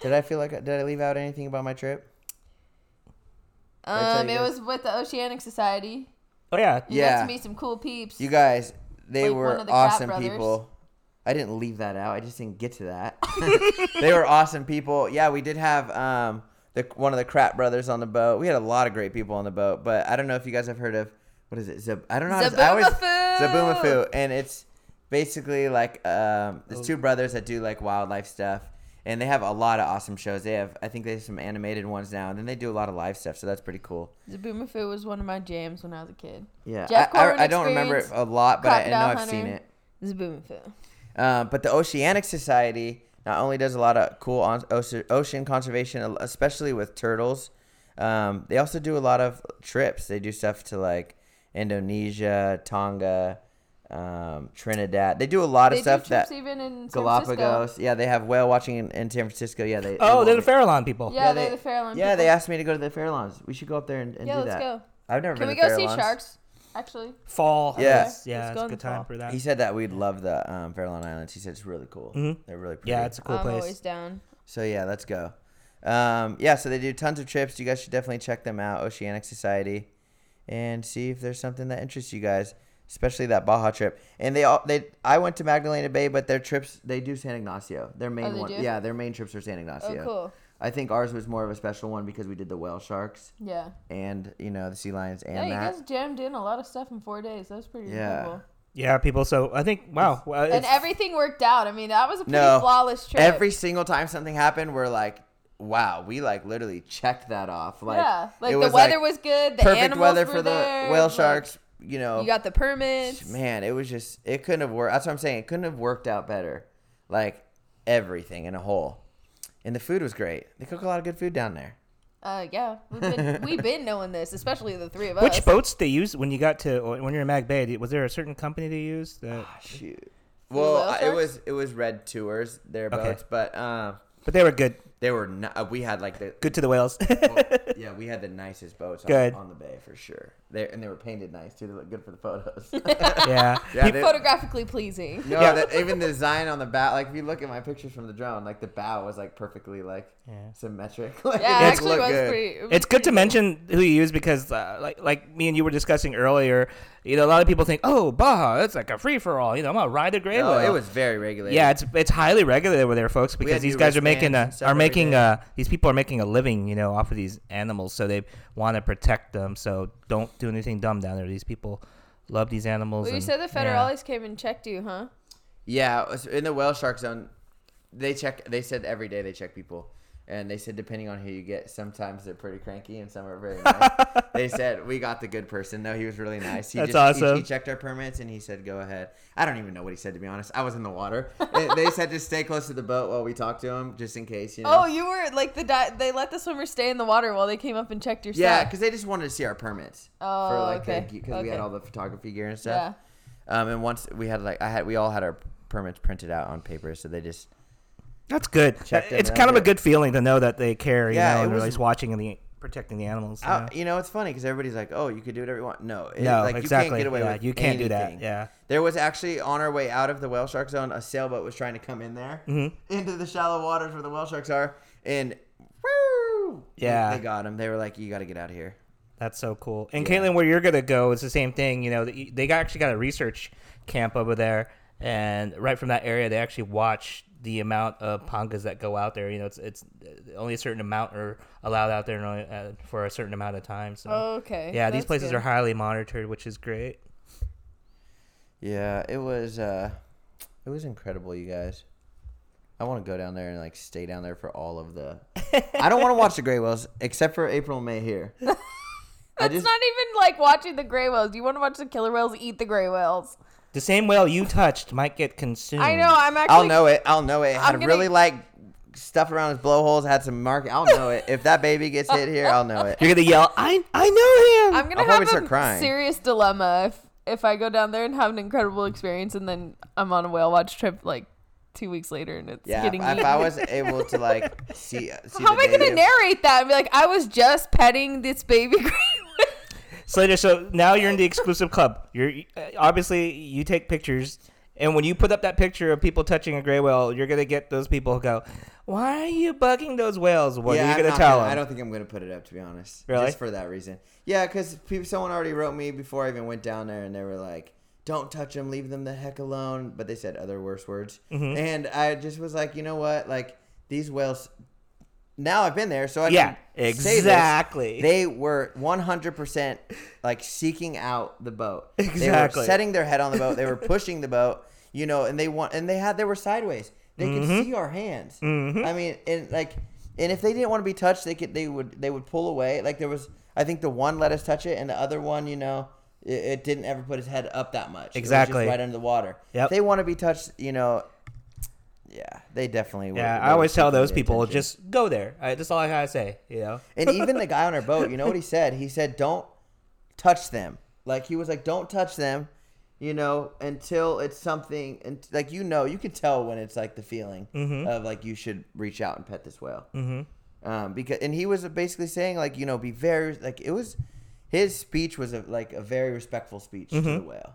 Did I feel like did I leave out anything about my trip? I tell Um, it was with the Oceanic Society. Oh yeah. You got Yeah. to meet some cool peeps. You guys, they Like were the awesome people. I didn't leave that out. I just didn't get to that. they were awesome people. Yeah, we did have um the one of the Kratt brothers on the boat. We had a lot of great people on the boat, but I don't know if you guys have heard of what is it? Zab- I don't know. How to, I always Zoboomafoo! Zoboomafoo, and it's basically like um there's two brothers that do like wildlife stuff. And they have a lot of awesome shows. They have, I think they have some animated ones now, and then they do a lot of live stuff. So that's pretty cool. Zoboomafoo was one of my jams when I was a kid. Yeah, Jeff I, I, I don't remember it a lot, but I, I know I've seen Hunter. it. Zoboomafoo. Um, but the Oceanic Society not only does a lot of cool on, ocean conservation, especially with turtles, um, they also do a lot of trips. They do stuff to like Indonesia, Tonga, um, Trinidad. They do a lot of They do stuff trips that even in San Galapagos. Francisco. Yeah, they have whale watching in, in San Francisco. Yeah, they. Oh, they they're the Farallon people. Yeah, Yeah, they're the Farallon. Yeah, they asked me to go to the Farallons. We should go up there and, and Yeah, do let's that. go. I've never Can been we to go see sharks? Actually, Fall. Yeah. has- yeah, it's a good the fall. time for that. He said that we'd love the um, Farallon Islands. He said it's really cool. Mhm. They're really pretty. Yeah, it's a cool I'm place. always down. So yeah, let's go. Um, yeah, so they do tons of trips. You guys should definitely check them out, Oceanic Society, and see if there's something that interests you guys, especially that Baja trip. And they all they I went to Magdalena Bay, but their trips they do San Ignacio. Their main Oh, they one, do? yeah, their main trips are San Ignacio. Oh, Ignacio. cool. I think ours was more of a special one because we did the whale sharks Yeah. and you know the sea lions and Yeah, you that. guys jammed in a lot of stuff in four days. That was pretty Yeah. incredible. Yeah, people. So I think wow. Well, And everything worked out. I mean, that was a pretty No. flawless trip. Every single time something happened, we're like, wow, we like literally checked that off. Like, yeah, like the was, weather like, was good. The perfect animals weather were for the there, whale like, sharks. You know, You got the permits. man, it was just it couldn't have worked. That's what I'm saying. It couldn't have worked out better. Like everything in a whole, and the food was great. They cook a lot of good food down there. Uh, yeah, we've been we've been knowing this, especially the three of us. which boats they use when you got to when you're in Mag Bay? Was there a certain company they used? That, Shoot. Well, it was it was Red Tours their Okay. boats, but um, but they were good. They were not, we had like the Good to the whales. well, yeah we had the nicest boats on, Good. on the bay for sure. They and they were painted nice too. They look good for the photos. yeah. yeah, they, Photographically pleasing. no, Yeah. that, even the design on the bow. Like if you look at my pictures from the drone, like the bow was like perfectly like Yeah. symmetric. like, Yeah, it it just actually looked was good. pretty. it was It's good to pretty mention who you use because, uh, like, like me and you were discussing earlier, you know, a lot of people think, "Oh, Baja, that's like a free for all." You know, I'm gonna ride the gray No, whale. it was very regulated. Yeah, it's it's highly regulated over there, folks, because these guys are making a, are making day. uh these people are making a living, you know, off of these animals, so they want to protect them. So don't do anything dumb down there. These people love these animals. Well, you and- said the yeah. came and checked you, huh? Yeah, in the whale shark zone, they check. They said every day they check people, and they said depending on who you get, sometimes they're pretty cranky and some are very nice. they said we got the good person. No, he was really nice. He That's just, awesome. He, checked our permits and he said go ahead. I don't even know what he said to be honest. I was in the water. they, they said just stay close to the boat while we talked to him, just in case. You know. Oh, you were like the di- they let the swimmers stay in the water while they came up and checked your stuff. yeah, because they just wanted to see our permits. Oh, for like okay. because we had all the photography gear and stuff. Yeah. Um, and once we had like I had we all had our permits printed out on paper, so they just That's good. Them it's kind of a good feeling to know that they care, you Yeah, know, it and they're was- always watching and the, protecting the animals. you know? You know, it's funny because everybody's like, "Oh, you could do whatever you want." No, it, no, like, exactly. You can't get away yeah, with you can't do that. Yeah. There was actually on our way out of the whale shark zone, a sailboat was trying to come in there Mhm. into the shallow waters where the whale sharks are, and woo, Yeah. they, got him. They were like, "You got to get out of here." That's so cool. And Yeah. Caitlin, where you're gonna go, it's the same thing. You know, they they actually got a research camp over there, and right from that area, they actually watch the amount of pangas that go out there. You know, it's it's uh, only a certain amount are allowed out there and only, uh, for a certain amount of time. So Okay. yeah, these places good. are highly monitored, which is great. Yeah, it was. uh It was incredible, you guys. I want to go down there and like stay down there for all of the. I don't want to watch the gray whales except for April and May here. That's just not even like watching the gray whales. You want to watch the killer whales eat the gray whales? The same whale you touched might get consumed. I know. I'm actually. I'll know it. I'll know it. It had I'm gonna- really like stuff around his blowholes. Had some mark. I'll know it. If that baby gets hit here, I'll know it. You're gonna yell, "I I know him!" I'm gonna I'll probably have start a crying. serious dilemma if if I go down there and have an incredible experience and then I'm on a whale watch trip. Like, two weeks later and it's Yeah, if, getting if eaten. I was able to like see, see How am the I gonna native- narrate that? And be like, I was just petting this baby gray whale. Slater, so now you're in the exclusive club. You're obviously you take pictures, and when you put up that picture of people touching a gray whale, you're gonna get those people who go, "Why are you bugging those whales?" What yeah, are you I'm gonna tell gonna- I don't think I'm gonna put it up to be honest. Really? Just for that reason. Yeah, because someone already wrote me before I even went down there, and they were like, "Don't touch them, leave them the heck alone." But they said other worse words, Mm-hmm. and I just was like, you know what? Like these whales. Now I've been there, so I Yeah, can exactly. They were 100% like seeking out the boat. They Exactly. were setting their head on the boat. They were pushing the boat, you know, and they want and they had they were sideways. They Mm-hmm. could see our hands. I mean, and like and if they didn't want to be touched, they could they would they would pull away. Like there was I think the one let us touch it and the other one, you know, it, it didn't ever put his head up that much. It was just Exactly. right under the water. Yep. If they want to be touched, you know, yeah, they definitely would. yeah, I always tell those people attention. just go there. I, that's all I gotta say. You know. And even the guy on our boat, you know what he said? He said, "Don't touch them." Like he was like, "Don't touch them," you know, until it's something and like you know, you can tell when it's like the feeling Mm-hmm. of like you should reach out and pet this whale. Mm-hmm. Um, because and he was basically saying like you know be very like it was his speech was a, like a very respectful speech to Mm-hmm. the whale.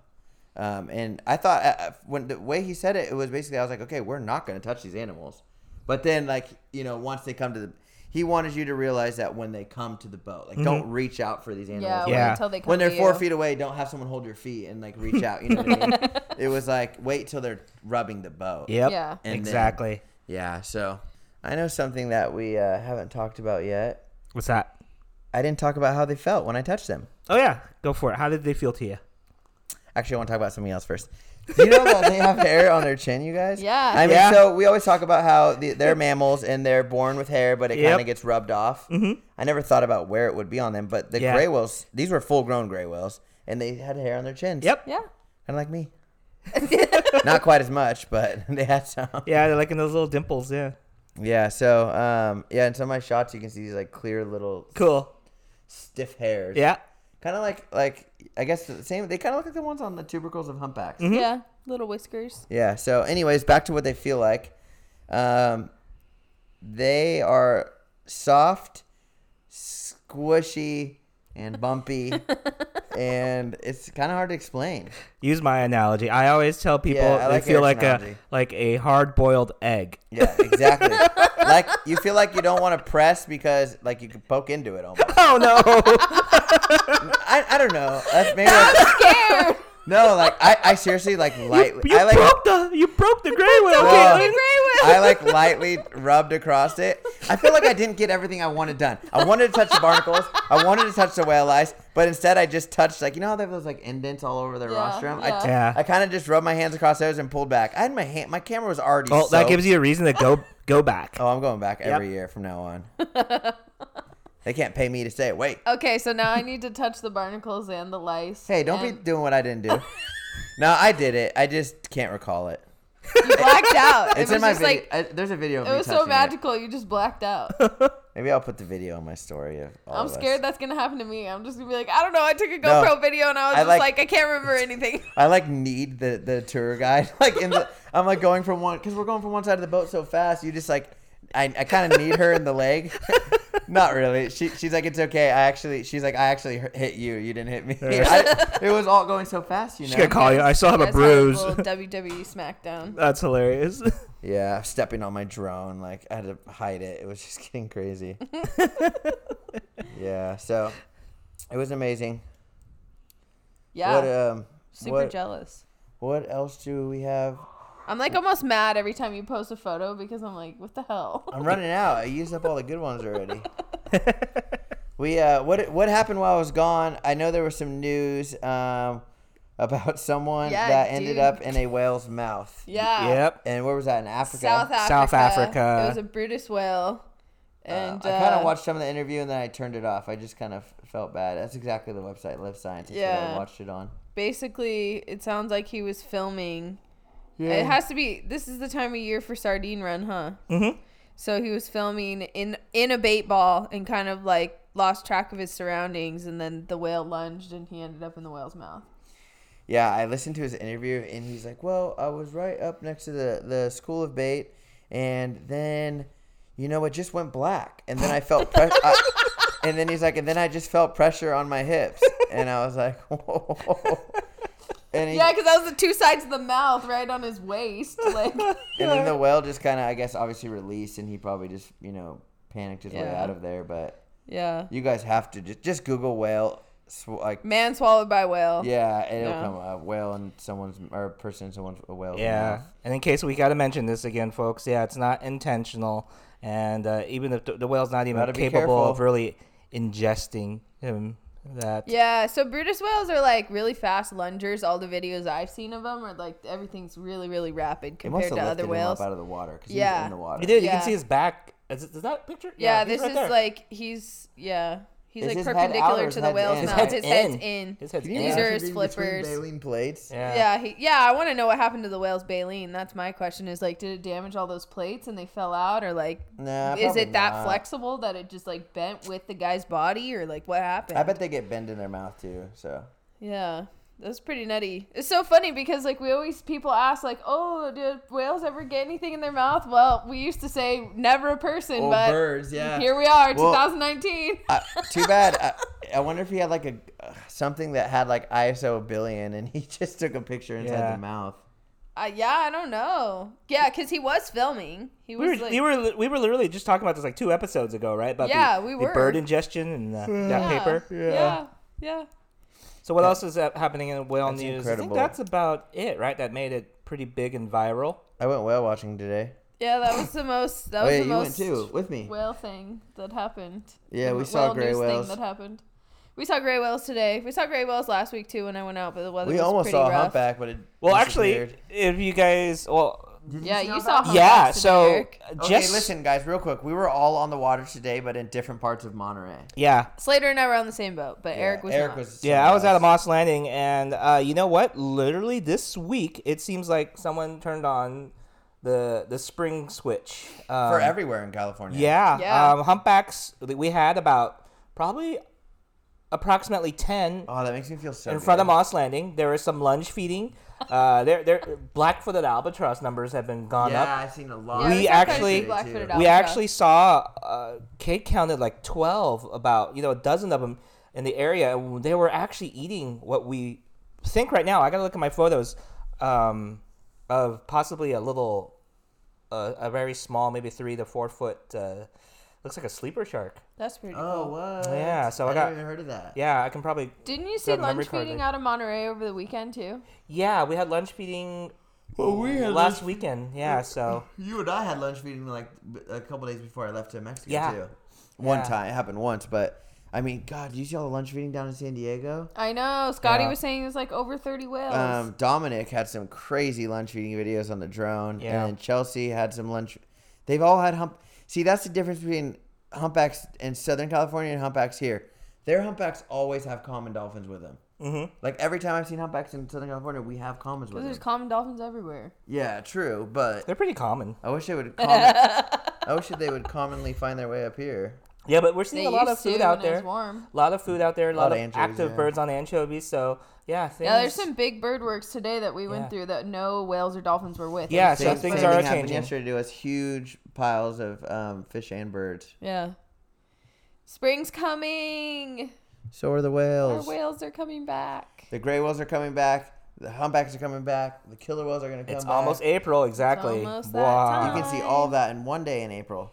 Um, and I thought uh, uh, when the way he said it, it was basically I was like, okay, we're not going to touch these animals. But then, like you know, once they come to the, he wanted you to realize that when they come to the boat, like don't reach out for these animals. Yeah, When- Yeah. until they come When they're to four you. feet away, don't have someone hold your feet and like reach out. You know what I mean? It was like wait till they're rubbing the boat. Yep. Yeah. And then- exactly. Yeah. So I know something that we uh, haven't talked about yet. What's that? I didn't talk about how they felt when I touched them. Oh yeah, go for it. How did they feel to you? Actually, I want to talk about something else first. Do you know that they have hair on their chin, you guys? Yeah. I mean, Yeah. so we always talk about how the, they're mammals and they're born with hair, but it Yep. kind of gets rubbed off. Mm-hmm. I never thought about where it would be on them, but the Yeah. gray whales, these were full grown gray whales, and they had hair on their chins. Yep. Yeah. Kind of like me. Not quite as much, but they had some. Yeah, they're like in those little dimples. Yeah. Yeah, so, um, yeah, in some of my shots, you can see these like clear little Cool. stiff hairs. Yeah. Kind of like, like, I guess the same, they kind of look like the ones on the tubercles of humpbacks. Mm-hmm. Yeah. Little whiskers. Yeah. So, anyways, back to what they feel like. Um, they are soft, squishy, and bumpy, and it's kind of hard to explain. Use my analogy. I always tell people Yeah, I they feel Eric's like a like a hard boiled egg. Yeah, exactly. like you feel like you don't want to press because like you could poke into it almost. Oh no! I, I don't know. That's maybe that's, Scared. no. Like I, I seriously like lightly. you I like broke the you broke the gray whale. Well, Caitlin. I like lightly rubbed across it. I feel like I didn't get everything I wanted done. I wanted to touch the barnacles. I wanted to touch the whale eyes, but instead I just touched like you know how they have those like indents all over their Yeah, rostrum. I, yeah. Yeah. I kind of just rubbed my hands across those and pulled back. I had my hand. My camera was already. Well, that gives you a reason to go go back. Oh, I'm going back every year from now on. they can't pay me to say it. wait. Okay, so now I need to touch the barnacles and the lice. Hey, don't be doing what I didn't do. no, I did it. I just can't recall it. You blacked out. It It's was in my just video. like I, there's a video of it me was so magical. You just blacked out. Maybe I'll put the video on my story. Of all I'm of us. scared that's gonna happen to me. I'm just gonna be like, I don't know. I took a No. GoPro video and I was I just like- like, I can't remember anything. I like need the the tour guide. Like in the, I'm like going from one because we're going from one side of the boat so fast. You just like, I, I kind of need her in the leg. Not really. She she's like it's okay. I actually she's like I actually hit you. You didn't hit me. I, it was all going so fast. You know. She's gonna call you. I still have a guys had a bruise. WWE SmackDown. That's hilarious. Yeah, stepping on my drone. Like I had to hide it. It was just getting crazy. yeah. So it was amazing. Yeah, What um. super what, jealous. what else do we have? I'm like almost mad every time you post a photo because I'm like, what the hell? I'm running out. I used up all the good ones already. we uh, what what happened while I was gone? I know there was some news um, about someone Yeah, that ended dude. up in a whale's mouth. Yeah. yep. And where was that in Africa? South Africa. South Africa. It was a Bryde's whale. Uh, And I kind uh, of watched some of the interview and then I turned it off. I just kind of felt bad. That's exactly the website Live Scientist that I Yeah. watched it on. basically it sounds like he was filming. It has to be. This is the time of year for sardine run, huh? Mhm. So he was filming in in a bait ball and kind of like lost track of his surroundings, and then the whale lunged and he ended up in the whale's mouth. Yeah, I listened to his interview, and he's like, "Well, I was right up next to the the school of bait, and then, you know, it just went black, and then I felt pressure." and then he's like, "And then I just felt pressure on my hips," and I was like, "Whoa." And he, Yeah, because that was the two sides of the mouth right on his waist. Like, and then the whale just kind of, I guess, obviously released, and he probably just, you know, panicked his way out of there. But yeah. you guys have to just just Google whale, sw- like Man swallowed by whale. Yeah, and it'll Yeah. come a whale in someone's or a person in someone's a whale's Yeah, mouth. and in case we got to mention this again, folks, yeah, it's not intentional, and uh, even if the, the whale's not even capable of really ingesting him, that Yeah, so Bryde's whales are like really fast lungers. All the videos I've seen of them are like everything's really, really rapid compared to other whales. up out of the water because Yeah. he's in the water. did. You Yeah. can see his back. Is, it, is that picture? Yeah, he's this right is there. like he's yeah he's Is like his head out or perpendicular his to the head's whale's in? His mouth. head's his head's in. in. His head's Can you in. These imagine are his being between flippers. baleen plates. Yeah. Yeah, he, yeah. I want to know what happened to the whale's baleen. That's my question. Is like, did it damage all those plates and they fell out, or like, Nah, is probably it that not. flexible that it just like bent with the guy's body, or like what happened? I bet they get bend in their mouth too. So Yeah, that's pretty nutty. It's so funny because like we always people ask like, oh, did whales ever get anything in their mouth? Well, we used to say never a person, Oh, but birds, yeah. here we are, Well- 2019. uh, too bad. I, I wonder if he had like a uh, something that had like ISO a billion, and he just took a picture inside Yeah. the mouth. Uh, yeah, I don't know. Yeah, because he was filming. He We was were, like, we were we were literally just talking about this like two episodes ago, right? About Yeah, the, we the were. bird ingestion and uh, that yeah, paper. Yeah, yeah. So what else is happening in whale That's news? incredible. I think that's about it, right? That made it pretty big and viral. I went whale watching today. Yeah, that was the most. That Oh was yeah, the you went most too with me. whale thing that happened. Yeah, The we saw whale gray news thing whales. that happened. We saw gray whales today. We saw gray whales last week too when I went out, but the weather We was almost pretty saw a humpback, but it Well, actually, if you guys, well, Did Yeah, see you saw humpbacks yeah. today, So Eric. Okay, just listen, guys, real quick. We were all on the water today, but in different parts of Monterey. yeah, Slater and I were on the same boat, but Eric was Eric not. was. yeah. I was somewhere at a. Moss Landing, and uh, you know what? Literally this week, it seems like someone turned on the the spring switch um, for everywhere in California. Yeah, Yeah. Um, humpbacks. We had about probably approximately 10 oh that makes me feel so. in front of. Moss Landing. There was some lunge feeding. Uh, there, there, black-footed albatross numbers have been gone up. Yeah, up. I've seen a lot. Yeah, We we saw quite a few actually- We actually saw uh, Kate counted like twelve, about you know a dozen of them in the area. They were actually eating what we think right now. I gotta look at my photos um, of possibly a little, uh, a very small, maybe three to four foot. Uh, looks like a sleeper shark. That's pretty cool. Oh, cool. what? Yeah, so I I got- never even heard of that. Yeah, I can probably. Didn't you see Grab the memory lunge card, feeding like- out of Monterey over the weekend too? Yeah, we had lunge feeding Well, we had last lunge- weekend. Yeah, so You and I had lunge feeding like b- a couple days before I left to Mexico Yeah. too. One Yeah. time, it happened once, but I mean, God, did you see all the lunge feeding down in San Diego? I know. Scotty Yeah. was saying it was like over thirty whales. Um, Dominic had some crazy lunge feeding videos on the drone, Yeah. and Chelsea had some lunge. They've all had hump. See, that's the difference between humpbacks in Southern California and humpbacks here. Their humpbacks always have common dolphins with them. mhm. Like every time I've seen humpbacks in Southern California, we have commons with Because there's them. common dolphins everywhere. Yeah, true, but they're pretty common. I wish they would. Common, I wish they would commonly find their way up here. Yeah, but we're seeing They a lot of food out there. warm. A lot of food out there. A lot, of of, anchovies, active yeah. birds on anchovies. So yeah, things, Yeah, there's some big bird works today that we went Yeah. through that no whales or dolphins were with. Yeah, so Same, just things same birds. are thing changing. yesterday to us. Huge piles of um, fish and birds. Yeah. Spring's coming. So are the Our whales. whales are coming back. The gray whales are coming back. The humpbacks are coming back. The killer whales are going to come It's back. almost April, exactly. almost that wow. You can see all of that in one day in April.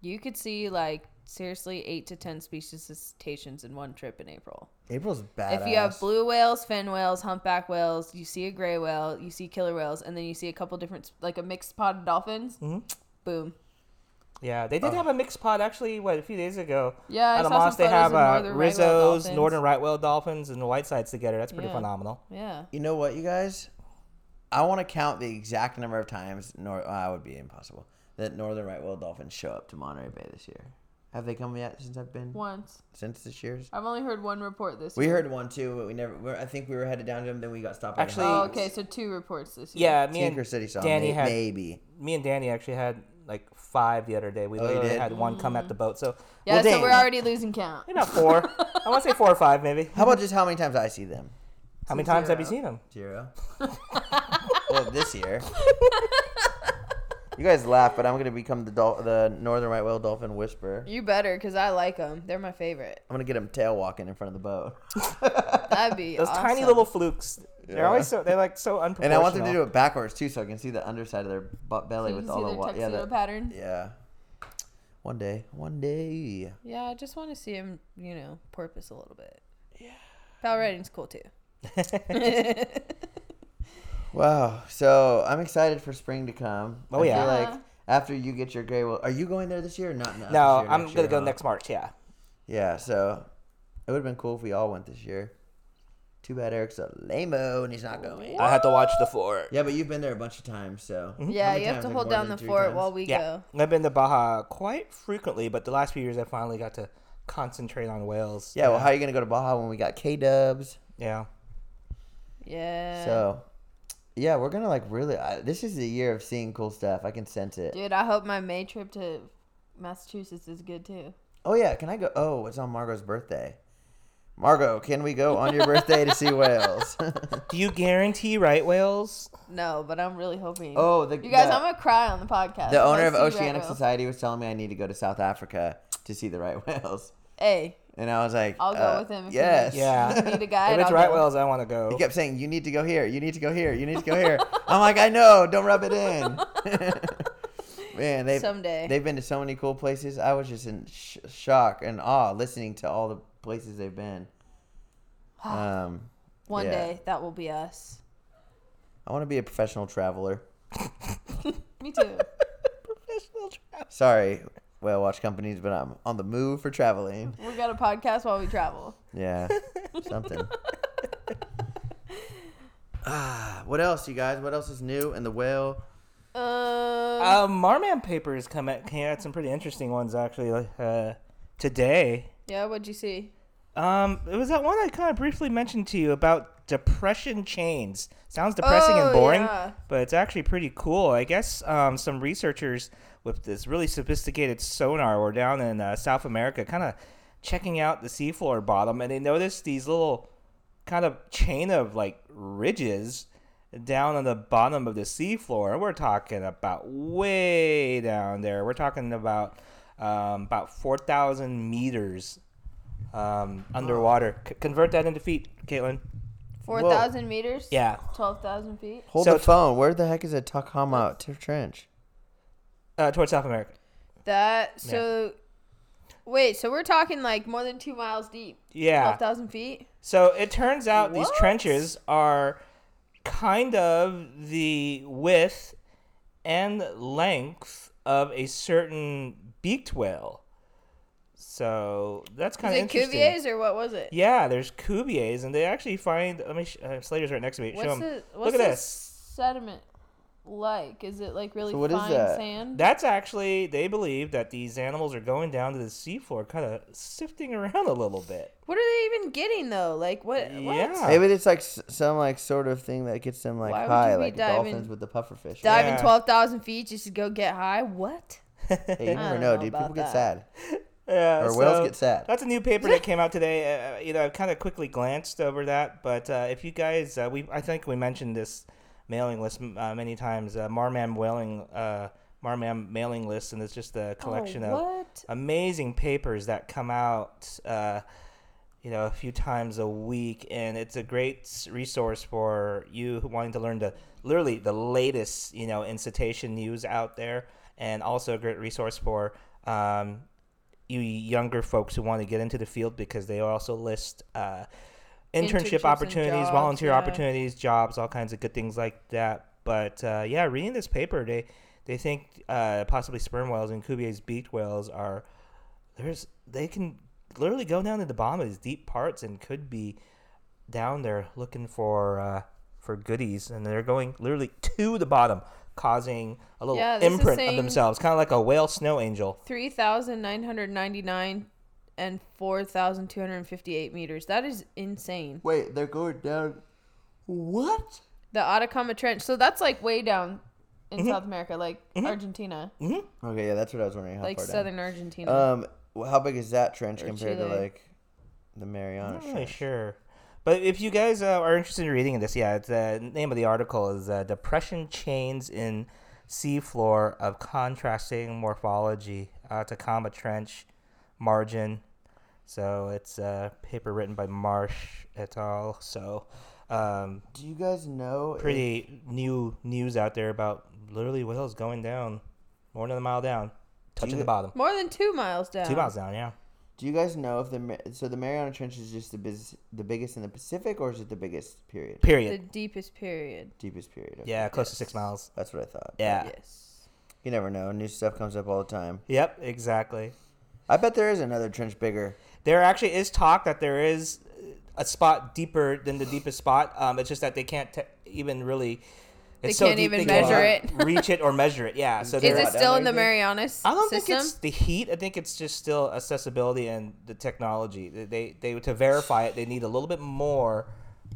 You could see like seriously eight to ten species of cetaceans in one trip in April. April's badass. If you have blue whales, fin whales, humpback whales, you see a gray whale, you see killer whales, and then you see a couple different like a mixed pod of dolphins. Mhm. Boom. Yeah, they did have a mixed pod actually. What a few days ago. Yeah, I Out of saw some Moss, they have uh, northern Risso's, dolphins. northern right whale dolphins, and the Whitesides together. That's pretty Yeah. phenomenal. Yeah. You know what, you guys? I want to count the exact number of times. Nor uh, would be impossible. That northern right whale dolphins show up to Monterey Bay this year. Have they come yet since I've been Once. since this year's? I've only heard one report this We year. We heard one too, but we never. We're, I think we were headed down to them. Then we got stopped. Actually- Oh, okay, so two reports this year. Yeah, me Tinker and City saw Danny may- had maybe. me and Danny actually had like five the other day. We Oh, literally did? had one come at the mm. boat. So Yeah, Well, so dang. we're already losing count. maybe not four. I want to say four or five, maybe. How about just how many times I see them? How many To times have you seen them? Zero. well, this year. you guys laugh, but I'm gonna become the dol- the northern white whale dolphin whisperer. You better, cause I like them. They're my favorite. I'm gonna get them tail walking in front of the boat, That'd be Those tiny little flukes. They're Yeah. always so they're like so unproportional. and I want them to do it backwards too, so I can see the underside of their butt belly You with all the their wa- yeah, the that, pattern. yeah. One day, one day. Yeah, I just want to see him, you know, porpoise a little bit. Yeah. Foul riding's cool too. Wow. So I'm excited for spring to come. Oh, I yeah. Feel Uh-huh. like after you get your gray whale, are you going there this year or not? not No, this year, I'm gonna year, go huh? next March. Yeah. Yeah. So it would have been cool if we all went this year. Too bad Eric's a lameo and he's not going. I have to watch the fort. Yeah, but you've been there a bunch of times, so. Mm-hmm. Yeah, you have to hold down the fort times? while we Yeah, go. I've been to Baja quite frequently, but the last few years I finally got to concentrate on whales. Yeah. Well, how are you gonna go to Baja when we got K Dubs? Yeah. Yeah. So, yeah, we're gonna like really. I, this is a year of seeing cool stuff. I can sense it. Dude, I hope my May trip to Massachusetts is good too. Oh yeah, can I go? Oh, it's on Margot's birthday. Margot, can we go on your birthday to see whales? Do you guarantee right whales? No, but I'm really hoping. oh, the you guys, the, I'm gonna cry on the podcast. the owner of see right Oceanic. Society was telling me I need to go to South Africa to see the right whales, Hey, and I was like, I'll go uh, with him if Yes. needs- Yeah. if you need a guide. if it's I'll right go. whales, I want to go. He kept saying, "You need to go here. You need to go here. You need to go here." I'm like, "I know. Don't rub it in." Man, they've Someday. they've been to so many cool places. I was just in sh- shock and awe listening to all the places they've been. Um, One yeah. day that will be us. I want to be a professional traveler. Me too. Professional traveler. Sorry, whale watch companies, but I'm on the move for traveling. we got a podcast while we travel. Yeah, something. ah, what else, you guys? What else is new in the whale? Um, Uh, MARMAM papers come at came out some pretty interesting ones actually uh, today. Yeah, what'd you see? Um, it was that one I kind of briefly mentioned to you about depression chains. Sounds depressing Oh, and boring, yeah. but it's actually pretty cool. I guess um, some researchers with this really sophisticated sonar were down in uh, South America, kind of checking out the seafloor bottom, and they noticed these little kind of chain of like ridges down on the bottom of the seafloor. We're talking about way down there. We're talking about um, about four thousand meters um, underwater. C- convert that into feet, Caitlin. Four thousand meters. Yeah. Twelve thousand feet. Hold So- the phone. Where the heck is Atacama t- Trench? Uh, towards South America. That so. Wait, so we're talking like more than two miles deep. Yeah. Twelve thousand feet. So it turns out these What? trenches are kind of the width and length of a certain beaked whale. So that's kind of interesting. Cuvier's or what was it? Yeah, there's Cuvier's, and they actually find. Let me. Sh- uh, Slater's right next to me. Show What's him. the what's Look at this. sediment like? Is it like really So what is fine that? sand? That's actually. They believe that these animals are going down to the seafloor, kind of sifting around a little bit. What are they even getting though? Like what? what? Yeah. Maybe it's like s- some like sort of thing that gets them like Why high, like diving- dolphins with the pufferfish. Diving Yeah. twelve thousand feet just to go get high? What? Hey, you never know, know dude. People about get sad, Yeah, or whales get sad. That's a new paper that came out today. Uh, you know, I kind of quickly glanced over that, but uh, if you guys, uh, we I think we mentioned this mailing list uh, many times. Uh, MARMAM whaling, uh, MARMAM mailing list, and it's just a collection oh, of amazing papers that come out. Uh, you know, a few times a week, and it's a great resource for you who wanting to learn the literally the latest, you know, in cetacean news out there, and also a great resource for um, you younger folks who want to get into the field because they also list uh, internship opportunities, jobs, volunteer yeah. opportunities, jobs, all kinds of good things like that. But uh, yeah, reading this paper, they they think uh, possibly sperm whales and Cuvier's beaked whales are there's they can literally go down to the bottom of these deep parts and could be down there looking for uh, for goodies, and they're going literally to the bottom, causing a little Yeah, imprint of themselves, kind of like a whale snow angel. Three thousand nine hundred ninety nine and four thousand two hundred fifty eight meters. That is insane. Wait, they're going down. What? The Atacama Trench. So that's like way down in Mm-hmm. South America, like Argentina, Okay, yeah, that's what I was wondering. How like far southern Argentina. Um, wh- how big is that trench Or compared to like the Mariana? I'm Mariana not really Trench? sure, But if you guys uh, are interested in reading this, yeah, it's, the name of the article is uh, "Depression Chains in Seafloor of Contrasting Morphology: Atacama Trench Margin." So it's a paper written by Marsh et al. So um, Do you guys know? if- pretty new news out there about literally whales going down more than a mile down, touching you- the bottom, More than two miles down. two miles down. Yeah. Do you guys know if the so the Mariana Trench is just the biz, the biggest in the Pacific, or is it the biggest period? Period. The deepest period. Deepest period. okay. Yeah, close to six miles. That's what I thought. Yeah. Yes. You never know. New stuff comes up all the time. Yep. Exactly. I bet there is another trench bigger. There actually is talk that there is a spot deeper than the deepest spot. Um, it's just that they can't te- even really. They It's so can't deep even they measure can't it. reach it or measure it. Yeah. So Is it still in the there, Marianas I don't system? think it's the heat. I think it's just still accessibility and the technology. They they, they to verify it, they need a little bit more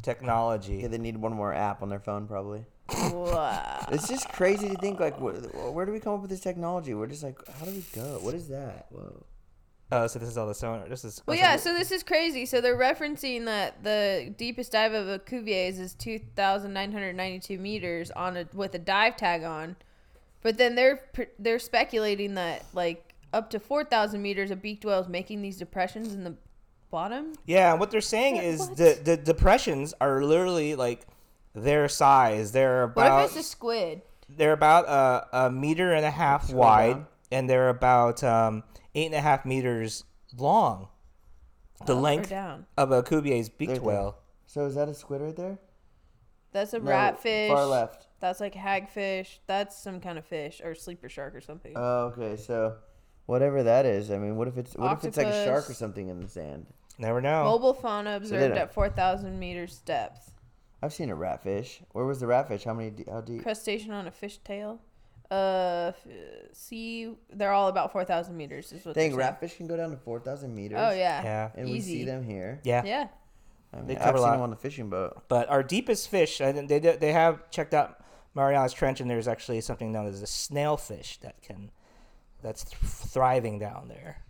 technology. Yeah, they need one more app on their phone probably. wow. It's just crazy to think like, where, where do we come up with this technology? We're just like, how do we go? What is that? Whoa. Oh, so this is all the sonar. This is. Well, yeah. So this is crazy. So they're referencing that the deepest dive of a Cuvier's is two thousand nine hundred ninety-two meters on a with a dive tag on, but then they're they're speculating that like up to four thousand meters of beaked whales making these depressions in the bottom. Yeah, and what they're saying What- is what? the the depressions are literally like their size. They're What about if it's a squid? they're about a, a meter and a half Scroll wide, down. and they're about um, eight and a half meters long. The Up or length down. of a Cuvier's beaked There, there. whale. So is that a squid right there? That's a No, ratfish. Far left. That's like hagfish. That's some kind of fish or sleeper shark or something. Oh, okay. So whatever that is, I mean, what if it's what if it's like a shark or Octopus. something in the sand? Never know. Mobile fauna observed don't- at 4,000 meters depth. I've seen a ratfish. Where was the ratfish? How many? de- How deep? Crustacean on a fish tail. Uh, f- sea. They're all about 4,000 meters. Is what Dang, they're ratfish can go down to four thousand meters. Oh yeah. Yeah. And we see them here. Yeah. Yeah. I mean, They I've cover a seen lot. them on the fishing boat. But our deepest fish, I think they do- they have checked out Mariana's Trench, and there's actually something known as a snailfish that can that's th- thriving down there.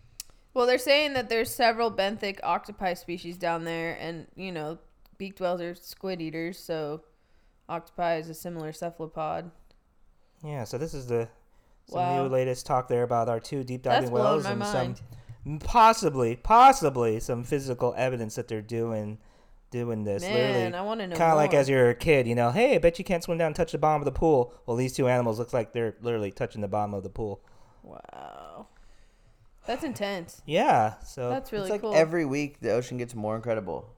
Well, they're saying that there's several benthic octopi species down there, and you know, beaked whales are squid eaters, so octopi is a similar cephalopod. Yeah. So this is the some Wow. new latest talk there about our two deep diving blown wells my and mind. some possibly possibly some physical evidence that they're doing doing this. Man, Literally, I want to know. kind of like as you're a kid, you know, hey, I bet you can't swim down and touch the bottom of the pool. Well, these two animals look like they're literally touching the bottom of the pool. Wow. That's intense. Yeah. So That's really it's like cool. every week the ocean gets more incredible.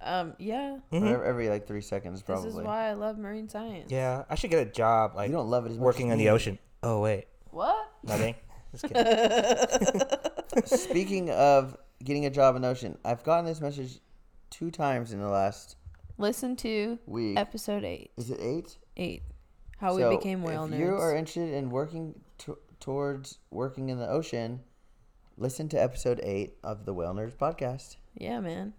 Um, yeah. Mhm. Or every like three seconds, probably. This is why I love marine science. Yeah, I should get a job like you don't love it as much working as in the ocean. Oh wait, What? nothing. Just kidding. Speaking of getting a job in the ocean, I've gotten this message two times in the last Listen to week. episode eight. Is it eight? Eight. How So, we became whale if nerds. you are interested in working to towards working in the ocean, listen to episode eight of the Whale Nerds podcast. Yeah, man.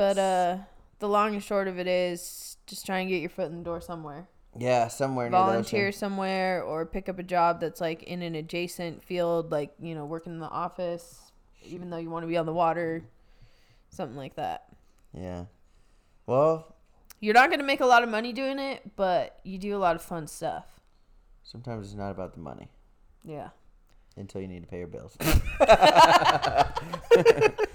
But uh the long and short of it is just try and get your foot in the door somewhere. Yeah, somewhere near Volunteer somewhere or pick up a job that's like in an adjacent field, like, you know, working in the office, even though you want to be on the water. Something like that. Yeah. Well, You're not gonna make a lot of money doing it, but you do a lot of fun stuff. sometimes it's not about the money Yeah. until you need to pay your bills.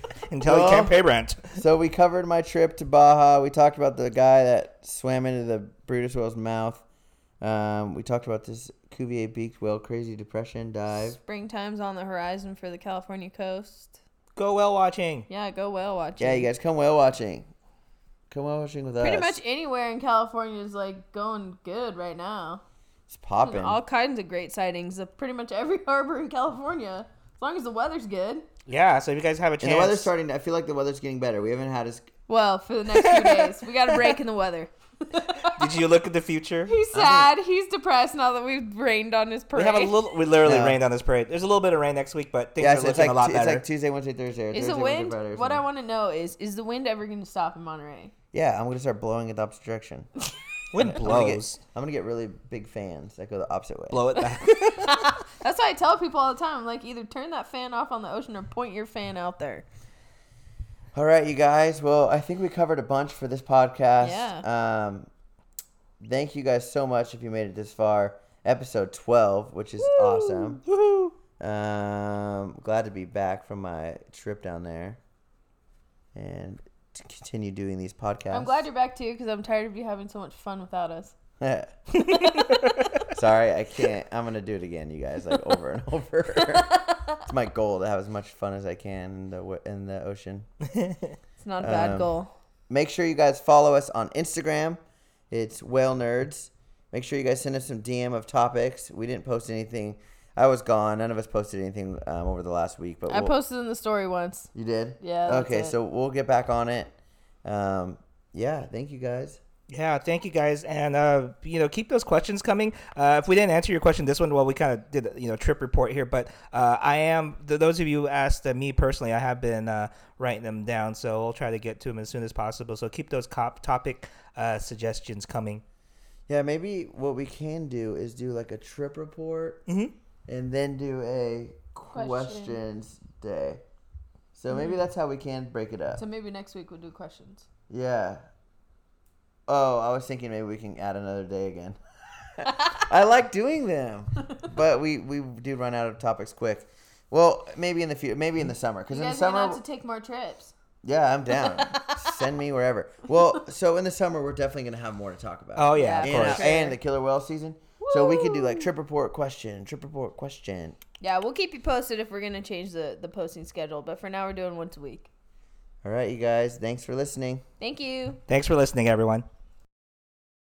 Until you Well- can't pay rent. so we covered my trip to Baja. We talked about the guy that swam into the Bryde's whale's mouth. Um, we talked about this Cuvier beaked whale crazy depression dive. Springtime's on the horizon for the California coast. Go whale watching. Yeah, go whale watching. Yeah, you guys come whale watching. Come whale watching with Pretty us. Pretty much anywhere in California is like going good right now. It's popping. All kinds of great sightings of pretty much every harbor in California, as long as the weather's good. Yeah, so if you guys have a And chance, the weather's starting. To, I feel like the weather's getting better. We haven't had as Well, for the next few days, we got a break in the weather. did you look at the future? He's sad. He's depressed now that we've rained on his parade. We parade. have a little. We literally No. rained on this parade. There's a little bit of rain next week, but things yeah. are So it's looking like a lot better. it's like Tuesday, Wednesday, Thursday. Or is Thursday, the wind? Friday or What I want to know is, is the wind ever going to stop in Monterey? Yeah, I'm gonna start blowing it the opposite direction. Wind I'm gonna, get, blows. I'm gonna get really big fans that go the opposite way. Blow it back. That's why I tell people all the time. I'm like, either turn that fan off on the ocean or point your fan out there. All right, you guys. Well, I think we covered a bunch for this podcast. Yeah. Um, thank you guys so much if you made it this far. Episode 12, which is awesome. Woohoo! Um, glad to be back from my trip down there and to continue doing these podcasts. I'm glad you're back too because I'm tired of you having so much fun without us. Sorry, I can't. I'm gonna do it again, you guys, like over and over. it's my goal to have as much fun as I can in the w- in the ocean. It's not a bad Um, goal. Make sure you guys follow us on Instagram. It's Whale Nerds. Make sure you guys send us some DM of topics. We didn't post anything. I was gone. None of us posted anything um, over the last week, but I we'll- posted in the story once. you did. Yeah, that's Okay, it. so we'll get back on it. Um, yeah. Thank you guys. Yeah, thank you guys, and uh, you know, keep those questions coming. Uh, if we didn't answer your question this one, well, we kind of did you know trip report here, but uh, I am th- those of you who asked uh, me personally, I have been uh, writing them down, so I'll try to get to them as soon as possible. So keep those cop topic uh, suggestions coming. Yeah, maybe what we can do is do like a trip report Mm-hmm. and then do a Question. questions day. So Mm-hmm. maybe that's how we can break it up. So maybe next week we'll do questions. Yeah. Oh, I was thinking maybe we can add another day again. I like doing them, but we we do run out of topics quick. Well, maybe in the future, maybe in the summer, because in the guys are gonna summer, have to take more trips. yeah, I'm down. Send me wherever. Well, so in the summer, we're definitely gonna have more to talk about. Oh yeah, Yeah, and, uh, course. sure. and the killer whale season. So we could do like trip report question, trip report question. Yeah, we'll keep you posted if we're gonna change the the posting schedule. But for now, we're doing once a week. All right, you guys. Thanks for listening. Thank you. Thanks for listening, everyone.